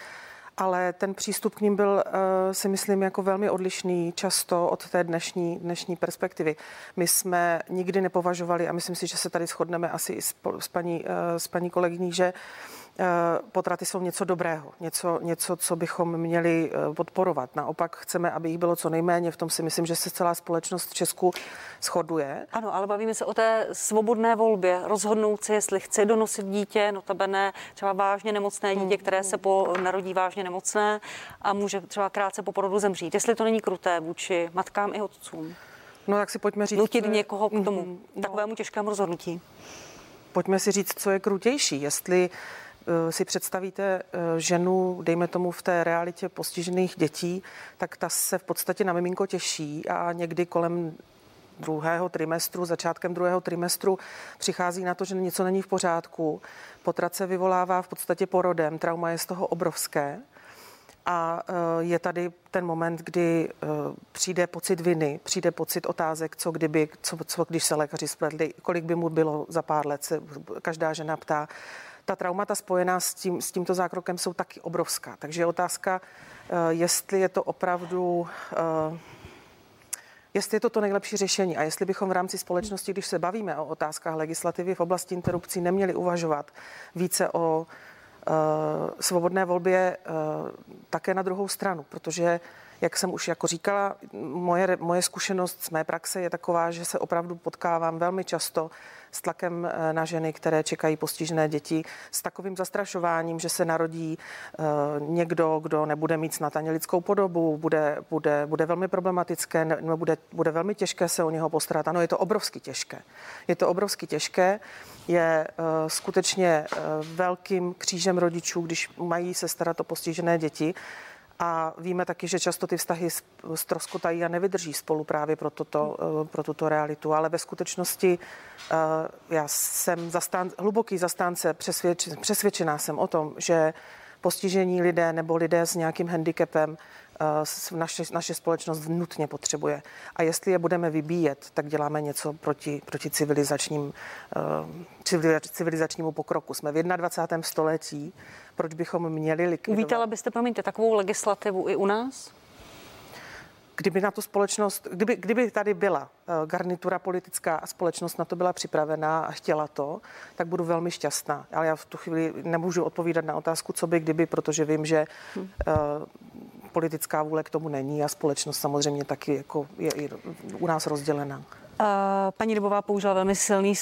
ale ten přístup k ním byl, eh, si myslím, jako velmi odlišný často od té dnešní, dnešní perspektivy. My jsme nikdy nepovažovali, a myslím si, že se tady shodneme asi i s, s, paní, eh, s paní kolegyní, že Eh, potraty jsou něco dobrého, něco, něco, co bychom měli eh, podporovat. Naopak chceme, aby jich bylo co nejméně. V tom si myslím, že se celá společnost v Česku shoduje. Ano, ale bavíme se o té svobodné volbě. Rozhodnout si, jestli chce donosit dítě, notabene třeba vážně nemocné dítě, hmm. které se po narodí vážně nemocné a může třeba krátce po porodu zemřít. Jestli to není kruté vůči matkám i otcům. No tak si pojďme říct. Nutit někoho k tomu mm, takovému těžkému rozhodnutí. Pojďme si říct, co je krutější. Jestli Eh, si představíte eh, ženu, dejme tomu v té realitě postižených dětí, tak ta se v podstatě na miminko těší a někdy kolem druhého trimestru, začátkem druhého trimestru přichází na to, že něco není v pořádku. Potrace vyvolává v podstatě porodem, trauma je z toho obrovské. A eh, je tady ten moment, kdy přijde pocit viny, přijde pocit otázek, co kdyby, co, co když se lékaři spletli, kolik by mu bylo za pár let, se každá žena ptá ta traumata spojená s, tím, s tímto zákrokem jsou taky obrovská. Takže je otázka, eh, jestli je to opravdu eh, jestli je to to nejlepší řešení a jestli bychom v rámci společnosti, když se bavíme o otázkách legislativy v oblasti interrupcí, neměli uvažovat více o uh, svobodné volbě také na druhou stranu, protože jak jsem už jako říkala, moje, moje zkušenost z mé praxe je taková, že se opravdu potkávám velmi často s tlakem eh, na ženy, které čekají postižené děti, s takovým zastrašováním, že se narodí eh, někdo, kdo nebude mít snad ani lidskou podobu, bude, bude, bude velmi problematické, nebo bude, bude velmi těžké se o něho postarat. Ano, je to obrovsky těžké. Je to obrovsky těžké, je uh, skutečně velkým křížem rodičů, když mají se starat o postižené děti. A víme taky, že často ty vztahy stroskotají a nevydrží spolu právě pro, toto, eh, pro tuto realitu. Ale ve skutečnosti eh, já jsem zastán, hluboký zastánce, přesvědč, přesvědčená jsem o tom, že postižení lidé nebo lidé s nějakým handicapem eh, naše, naše společnost nutně potřebuje. A jestli je budeme vybíjet, tak děláme něco proti, proti civilizačním, civilizačnímu pokroku. Jsme v 21. století proč bychom měli likvidovat. Uvítala byste, promiňte, takovou legislativu i u nás? Kdyby na tu společnost, kdyby, kdyby tady byla eh, garnitura politická a společnost na to byla připravená a chtěla to, tak budu velmi šťastná. Ale já v tu chvíli nemůžu odpovídat na otázku, co by kdyby, protože vím, že hmm. uh, politická vůle k tomu není a společnost samozřejmě taky jako je, je u nás rozdělená. Paní Dobová použila velmi silný,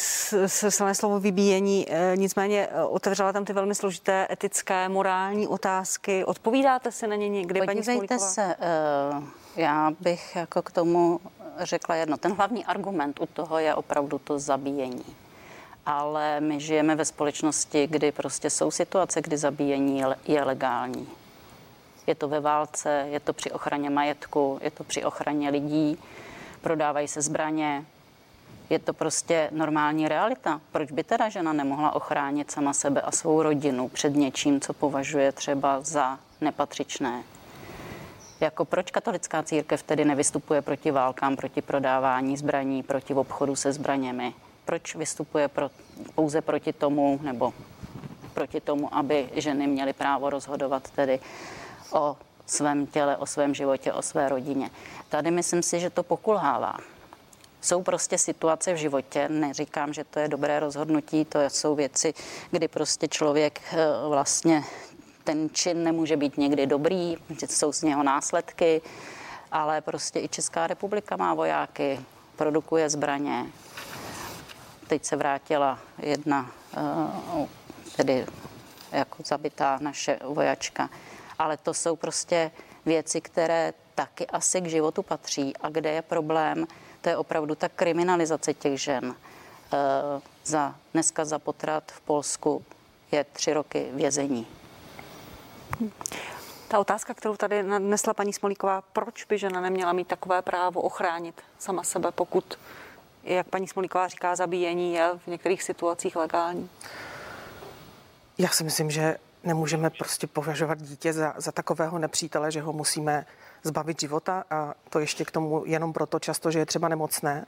silné slovo vybíjení, nicméně otevřela tam ty velmi složité etické, morální otázky. Odpovídáte se na ně někdy, Podívejte paní se, e, já bych jako k tomu řekla jedno. Ten hlavní argument u toho je opravdu to zabíjení. Ale my žijeme ve společnosti, kdy prostě jsou situace, kdy zabíjení je legální. Je to ve válce, je to při ochraně majetku, je to při ochraně lidí prodávají se zbraně. Je to prostě normální realita. Proč by teda žena nemohla ochránit sama sebe a svou rodinu před něčím, co považuje třeba za nepatřičné? Jako proč katolická církev tedy nevystupuje proti válkám, proti prodávání zbraní, proti obchodu se zbraněmi? proč vystupuje pro, pouze proti tomu, nebo proti tomu, aby ženy měly právo rozhodovat tedy o svém těle, o svém životě, o své rodině. Tady myslím si, že to pokulhává. Jsou prostě situace v životě, neříkám, že to je dobré rozhodnutí, to jsou věci, kdy prostě člověk eh, vlastně ten čin nemůže být někdy dobrý, jsou z něho následky, ale prostě i Česká republika má vojáky, produkuje zbraně. Teď se vrátila jedna, eh, tedy jako zabitá naše vojačka. Ale to jsou prostě věci, které taky asi k životu patří a kde je problém, to je opravdu ta kriminalizace těch žen. Eh, za, dneska za potrat v Polsku je tři roky vězení. Ta otázka, kterou tady nadnesla paní Smolíková, proč by žena neměla mít takové právo ochránit sama sebe, pokud, jak paní Smolíková říká, zabíjení je v některých situacích legální? Já si myslím, že nemůžeme prostě považovat dítě za, za takového nepřítele, že ho musíme zbavit života a to ještě k tomu jenom proto často, že je třeba nemocné.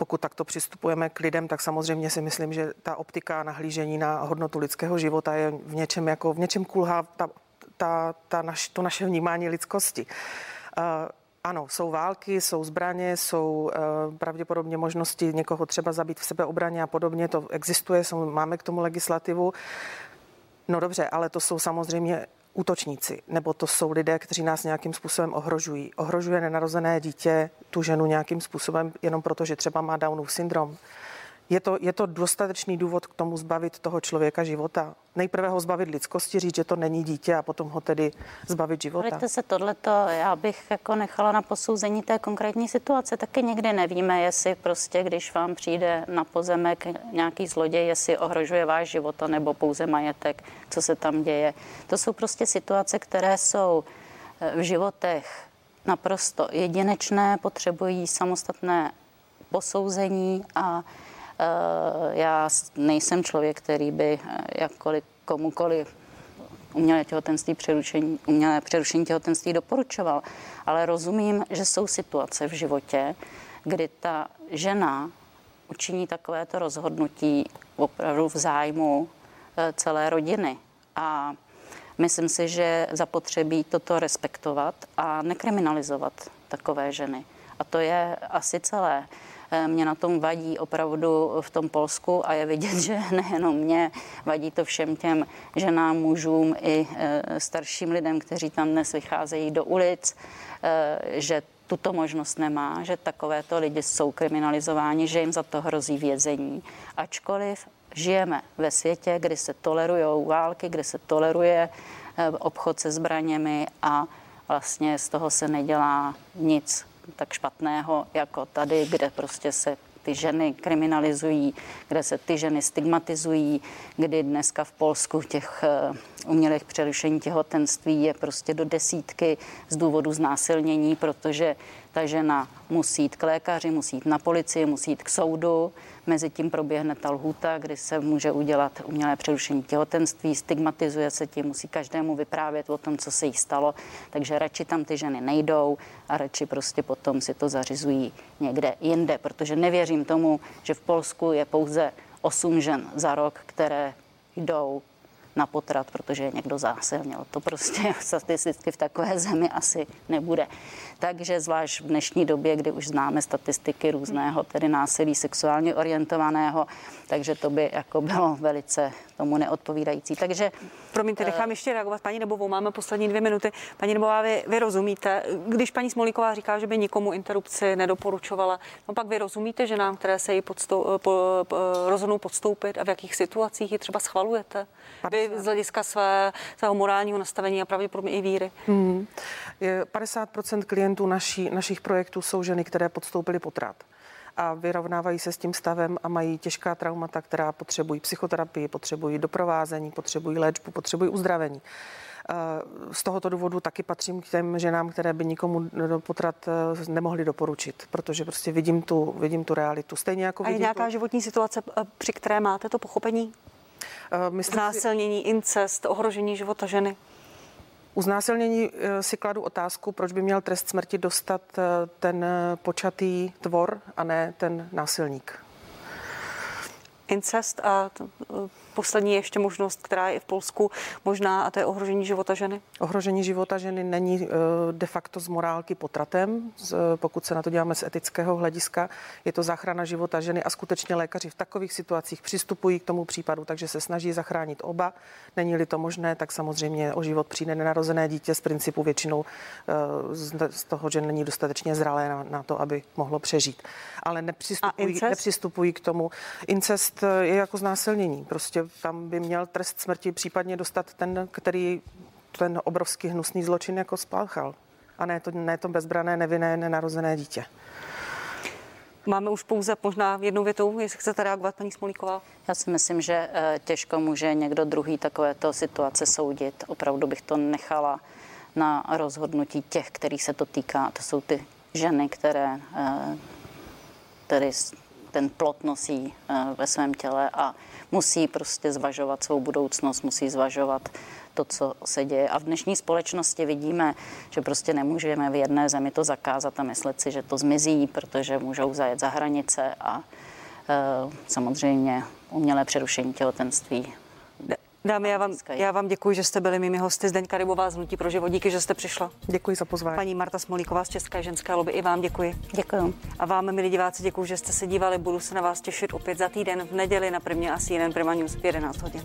Pokud takto přistupujeme k lidem, tak samozřejmě si myslím, že ta optika nahlížení na hodnotu lidského života je v něčem jako v něčem kulhá ta, ta, ta naš, to naše vnímání lidskosti. Uh, ano, jsou války, jsou zbraně, jsou uh, pravděpodobně možnosti někoho třeba zabít v sebeobraně a podobně. To existuje, jsou, máme k tomu legislativu. No dobře, ale to jsou samozřejmě útočníci, nebo to jsou lidé, kteří nás nějakým způsobem ohrožují. Ohrožuje nenarozené dítě tu ženu nějakým způsobem jenom proto, že třeba má Downův syndrom. Je to, je to dostatečný důvod k tomu zbavit toho člověka života? Nejprve ho zbavit lidskosti, říct, že to není dítě a potom ho tedy zbavit života. Víte se tohleto, já bych jako nechala na posouzení té konkrétní situace. Taky nikdy nevíme, jestli prostě, když vám přijde na pozemek nějaký zloděj, jestli ohrožuje váš život nebo pouze majetek, co se tam děje. To jsou prostě situace, které jsou eh, v životech naprosto jedinečné, potřebují samostatné posouzení a já nejsem člověk, který by eh, jakkoliv komukoliv umělé těhotenství, přerušení, umělé přerušení těhotenství doporučoval, ale rozumím, že jsou situace v životě, kdy ta žena učiní takovéto rozhodnutí opravdu v zájmu eh, celé rodiny. A myslím si, že zapotřebí toto respektovat a nekriminalizovat takové ženy. A to je asi celé. Eh, mě na tom vadí opravdu v tom Polsku a je vidět, <laughs> že nejenom mě, vadí to všem těm ženám, mužům i eh, starším lidem, kteří tam dnes vycházejí do ulic, eh, že tuto možnost nemá, že takovéto lidi jsou kriminalizováni, že jim za to hrozí vězení. Ačkoliv žijeme ve světě, kdy se tolerují války, kde se toleruje obchod se zbraněmi a vlastně z toho se nedělá nic tak špatného jako tady, kde prostě se ty ženy kriminalizují, kde se ty ženy stigmatizují, kdy dneska v Polsku těch eh, umělých přerušení těhotenství je prostě do desítky z důvodu znásilnění, protože ta žena musí jít k lékaři, musí jít na policii, musí jít k soudu. Mezitím proběhne ta lhůta, kdy se může udělat umělé přerušení těhotenství, stigmatizuje se tím, musí každému vyprávět o tom, co se jí stalo. Takže radši tam ty ženy nejdou a radši prostě potom si to zařizují někde jinde, protože nevěřím tomu, že v Polsku je pouze 8 žen za rok, které jdou na potrat, protože je někdo zásilnil. To prostě <laughs> statisticky v takové zemi asi nebude. Takže zvlášť v dnešní době, kdy už známe statistiky různého, tedy násilí sexuálně orientovaného, takže to by jako bylo velice tomu neodpovídající. Takže Promiňte, nechám eh, ještě reagovat paní Nebovou. Máme poslední dvě minuty. Paní Nebová, vy, vy rozumíte, když paní Smolíková říká, že by nikomu interrupci nedoporučovala, no pak vy rozumíte, že nám, které se jí podstou, eh, po, po, rozhodnou podstoupit a v jakých situacích ji třeba schvalujete? Vy z hlediska své, svého morálního nastavení a pravděpodobně i víry. Hmm. 50% klientů naší, našich projektů jsou ženy, které podstoupily potrat a vyrovnávají se s tím stavem a mají těžká traumata, která potřebují psychoterapii, potřebují doprovázení, potřebují léčbu, potřebují uzdravení. Eh, z tohoto důvodu taky patřím k těm ženám, které by nikomu potrat eh, nemohli doporučit, protože prostě vidím tu, vidím tu realitu. Stejně jako A je nějaká tu... životní situace, eh, při které máte to pochopení? Myslím Znásilnění, si... incest, ohrožení života ženy? U znásilnění eh, si kladu otázku, proč by měl trest smrti dostat eh, ten počatý tvor a ne ten násilník. incest a eh, poslední ještě možnost, která je i v Polsku možná, a to je ohrožení života ženy? Ohrožení života ženy není eh, de facto z morálky potratem, pokud se na to děláme z etického hlediska. Je to záchrana života ženy a skutečně lékaři v takových situacích přistupují k tomu případu, takže se snaží zachránit oba. Není-li to možné, tak samozřejmě o život přijde nenarozené dítě z principu většinou eh, z toho, že není dostatečně zralé na, na to, aby mohlo přežít. Ale nepřistupují, nepřistupují k tomu. Incest je jako znásilnění. Prostě tam by měl trest smrti případně dostat ten, který ten obrovský hnusný zločin jako spáchal. A ne to, ne to bezbrané, nevinné, nenarozené dítě. Máme už pouze možná jednou větou, jestli chcete reagovat, paní Smolíková. Já si myslím, že eh, těžko může někdo druhý takovéto situace soudit. Opravdu bych to nechala na rozhodnutí těch, kterých se to týká. To jsou ty ženy, které eh, tedy ten plot nosí eh, ve svém těle a musí prostě zvažovat svou budoucnost, musí zvažovat to, co se děje. A v dnešní společnosti vidíme, že prostě nemůžeme v jedné zemi to zakázat a myslet si, že to zmizí, protože můžou zajet za hranice a e, samozřejmě umělé přerušení těhotenství Dámy, já vám, já vám děkuji, že jste byli mými hosty. Zdeňka Rybová z Hnutí pro život. Díky, že jste přišla. Děkuji za pozvání. Paní Marta Smolíková z České ženské lobby, i vám děkuji. Děkuji. A vám, milí diváci, děkuji, že jste se dívali. Budu se na vás těšit opět za týden v neděli na prvně asi jeden Prima News v 11 hodin.